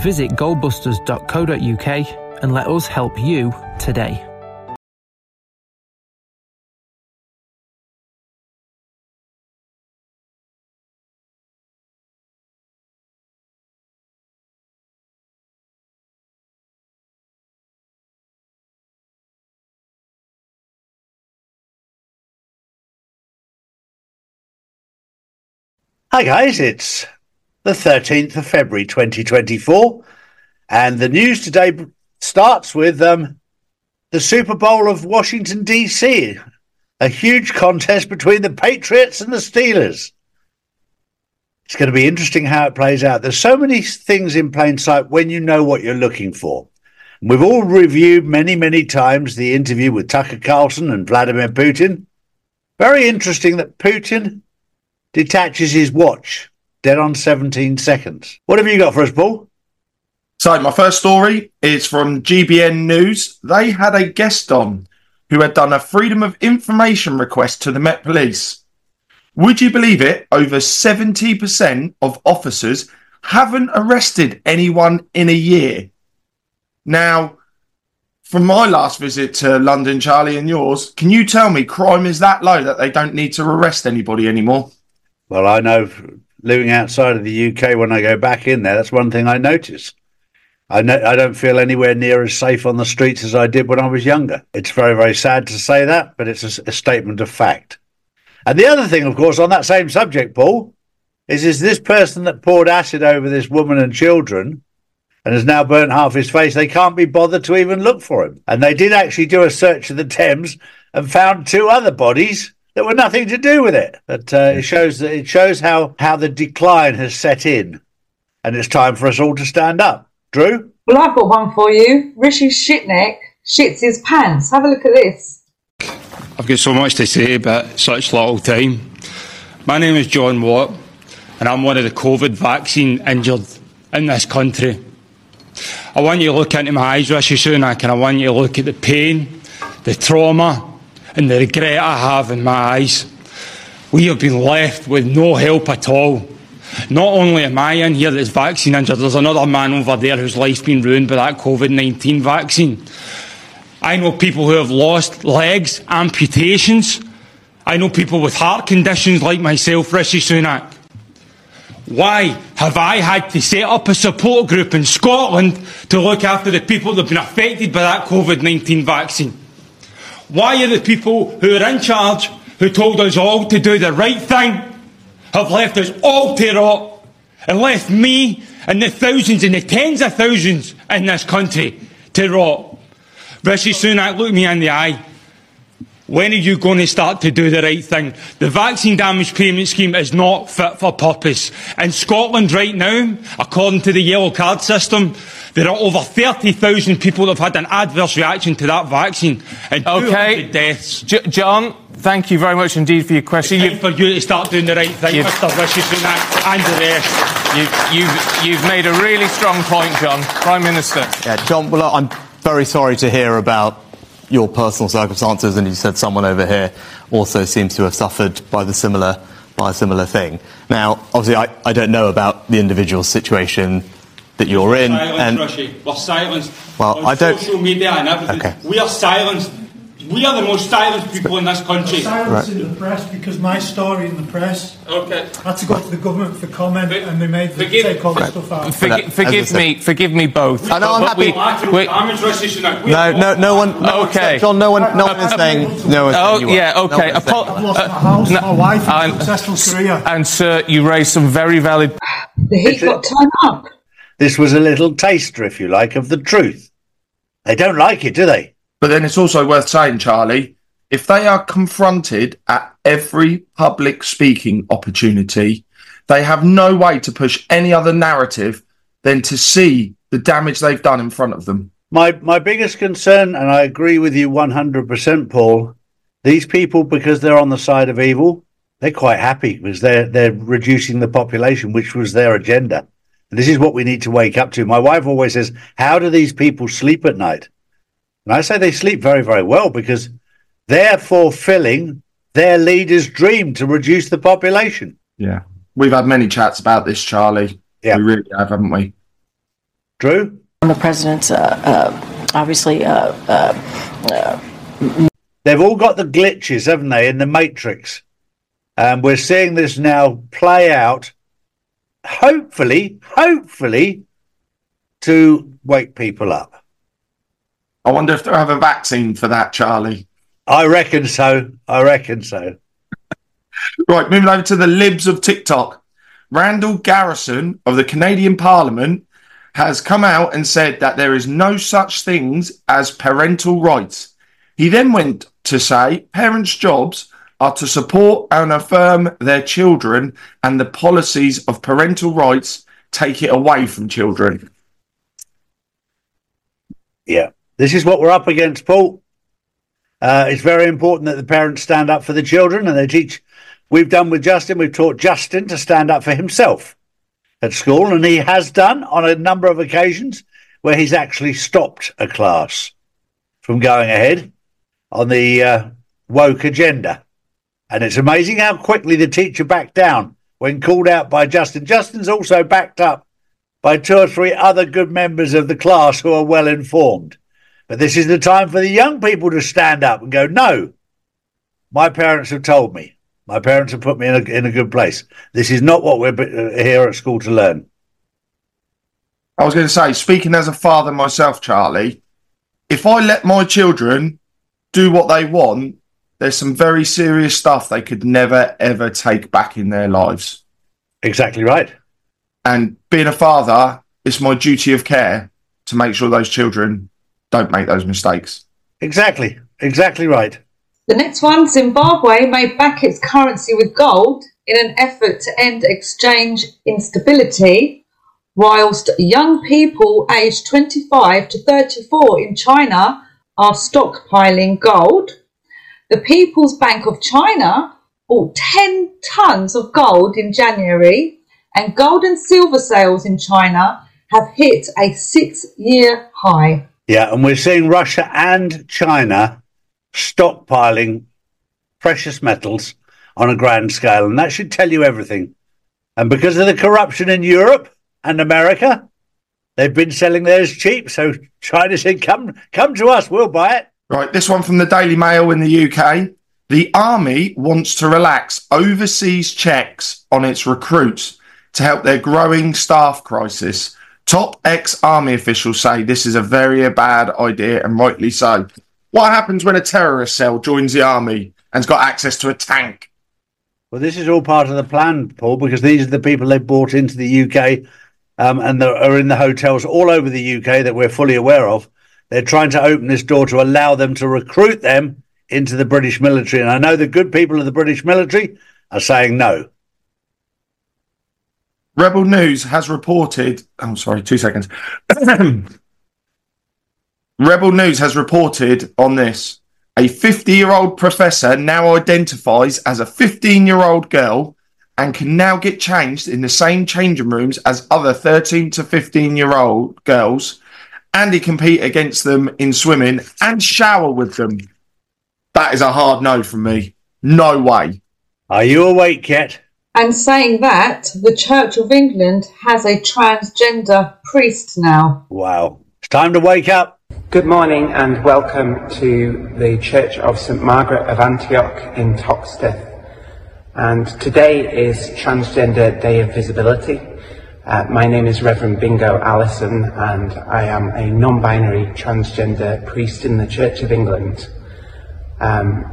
Visit goldbusters.co.uk and let us help you today. Hi guys, it's the 13th of February 2024 and the news today starts with um, the Super Bowl of Washington DC, a huge contest between the Patriots and the Steelers. It's going to be interesting how it plays out. There's so many things in plain sight when you know what you're looking for. We've all reviewed many, many times the interview with Tucker Carlson and Vladimir Putin. Very interesting that Putin detaches his watch dead on 17 seconds. What have you got for us, Paul? So, my first story is from GBN News. They had a guest on who had done a Freedom of Information request to the Met Police. Would you believe it? Over 70% of officers haven't arrested anyone in a year. Now, from my last visit to London, Charlie, and yours, can you tell me crime is that low that they don't need to arrest anybody anymore? Well, I know living outside of the UK when I go back in there, that's one thing I notice. I, I don't feel anywhere near as safe on the streets as I did when I was younger. It's very, very sad to say that, but it's a, a statement of fact. And the other thing, of course, on that same subject, Paul, is is this person that poured acid over this woman and children and has now burnt half his face, they can't be bothered to even look for him. And they did actually do a search of the Thames and found two other bodies that were nothing to do with it. But uh, it shows that it shows how how the decline has set in, and it's time for us all to stand up. Drew, Well, I've got one for you. Rishi Shitneck shits his pants. Have a look at this. I've got so much to say, but such little time. My name is John Watt, and I'm one of the COVID vaccine injured in this country. I want you to look into my eyes, Rishi Sunak, and I want you to look at the pain, the trauma, and the regret I have in my eyes. We have been left with no help at all. Not only am I in here that's vaccine injured, there's another man over there whose life's been ruined by that COVID 19 vaccine. I know people who have lost legs, amputations. I know people with heart conditions like myself, Rishi Sunak. Why have I had to set up a support group in Scotland to look after the people that have been affected by that COVID 19 vaccine? Why are the people who are in charge, who told us all to do the right thing, have left us all to rot and left me and the thousands and the tens of thousands in this country to rot? Rishi Sunak, look me in the eye. When are you going to start to do the right thing? The vaccine damage payment scheme is not fit for purpose. In Scotland right now, according to the yellow card system, there are over 30,000 people that have had an adverse reaction to that vaccine. And Okay. deaths. J- John, thank you very much indeed for your question. Time You've, for you to start doing the right thing, You've- Mr Rishi Sunak and the rest. you've, you've, you've made a really strong point, John. Prime Minister. Yeah, John, well, I'm very sorry to hear about your personal circumstances, and you said someone over here also seems to have suffered by the similar by a similar thing. Now, obviously, I, I don't know about the individual situation that you're in, Silence, and Rishi. We're silenced. Well, on I don't- social media and everything. Okay. We are silenced. We are the most silenced people in this country. Silence in the press because my story in the press Okay. had to go to the government for comment For- and they made them forgive- take all the stuff out. that- Forgi- as forgive I said- me, forgive me both. I know, I'm happy- we- Collateral we- damage, Rishi Sunak. We no, no, no one, no, Okay. John, no one, no one is saying, no one. Oh, yeah, okay. No one Apo- I've lost uh, my house, no, my wife, and and- successful career. And, sir, you raised some very valid The heat got turned up. This was a little taster, if you like, of the truth. They don't like it, do they? But then it's also worth saying, Charlie, if they are confronted at every public speaking opportunity, they have no way to push any other narrative than to see the damage they've done in front of them. My my biggest concern, and I agree with you one hundred percent, Paul. These people, because they're on the side of evil, they're quite happy because they're they're reducing the population, which was their agenda. And this is what we need to wake up to. My wife always says, "How do these people sleep at night?" And I say they sleep very very well because they're fulfilling their leader's dream to reduce the population. Yeah. We've had many chats about this, Charlie. Yeah. We really have, haven't we? Drew, the president's uh, uh, obviously uh, uh, they've all got the glitches, haven't they, in the matrix? And we're seeing this now play out. Hopefully, hopefully, to wake people up. I wonder if they have a vaccine for that, Charlie. I reckon so. I reckon so. Right, moving over to the libs of TikTok. Randall Garrison of the Canadian Parliament has come out and said that there is no such things as parental rights. He then went to say parents' jobs are to support and affirm their children, and the policies of parental rights take it away from children. Yeah. This is what we're up against, Paul. Uh, it's very important that the parents stand up for the children and they teach. We've done with Justin, we've taught Justin to stand up for himself at school, and he has done on a number of occasions where he's actually stopped a class from going ahead on the uh, woke agenda. And it's amazing how quickly the teacher backed down when called out by Justin. Justin's also backed up by two or three other good members of the class who are well informed. But this is the time for the young people to stand up and go, no, my parents have told me. My parents have put me in a, in a good place. This is not what we're uh, here at school to learn. I was going to say, speaking as a father myself, Charlie, if I let my children do what they want, there's some very serious stuff they could never, ever take back in their lives. Exactly right. And being a father, it's my duty of care to make sure those children don't make those mistakes. Exactly. Exactly right. The next one Zimbabwe may back its currency with gold in an effort to end exchange instability, whilst young people aged 25 to 34 in China are stockpiling gold. The People's Bank of China bought 10 tons of gold in January, and gold and silver sales in China have hit a six year high. Yeah, and we're seeing Russia and China stockpiling precious metals on a grand scale, and that should tell you everything. And because of the corruption in Europe and America, they've been selling theirs cheap. So China said, "Come, come to us, we'll buy it." Right, this one from the Daily Mail in the UK. The army wants to relax overseas checks on its recruits to help their growing staff crisis. Top ex army officials say this is a very bad idea, and rightly so. What happens when a terrorist cell joins the army and's got access to a tank? Well, this is all part of the plan, Paul, because these are the people they've brought into the UK um, and are in the hotels all over the UK that we're fully aware of. They're trying to open this door to allow them to recruit them into the British military. And I know the good people of the British military are saying no. Rebel News has reported. I'm oh, sorry, two seconds. Rebel News has reported on this. A 50 year old professor now identifies as a 15 year old girl and can now get changed in the same changing rooms as other 13 to 15 year old girls. And he compete against them in swimming and shower with them. That is a hard no from me. No way. Are you awake yet? And saying that, the Church of England has a transgender priest now. Wow. It's time to wake up. Good morning and welcome to the Church of St Margaret of Antioch in Toxteth. And today is Transgender Day of Visibility. Uh, my name is Reverend Bingo Allison and I am a non-binary transgender priest in the Church of England. Um,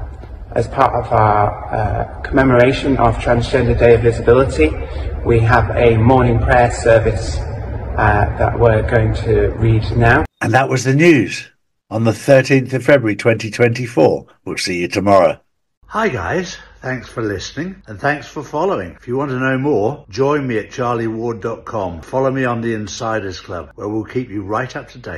as part of our uh, commemoration of Transgender Day of Visibility, we have a morning prayer service uh, that we're going to read now. And that was the news on the 13th of February 2024. We'll see you tomorrow. Hi, guys. Thanks for listening and thanks for following. If you want to know more, join me at charlieward.com. Follow me on the Insiders Club where we'll keep you right up to date.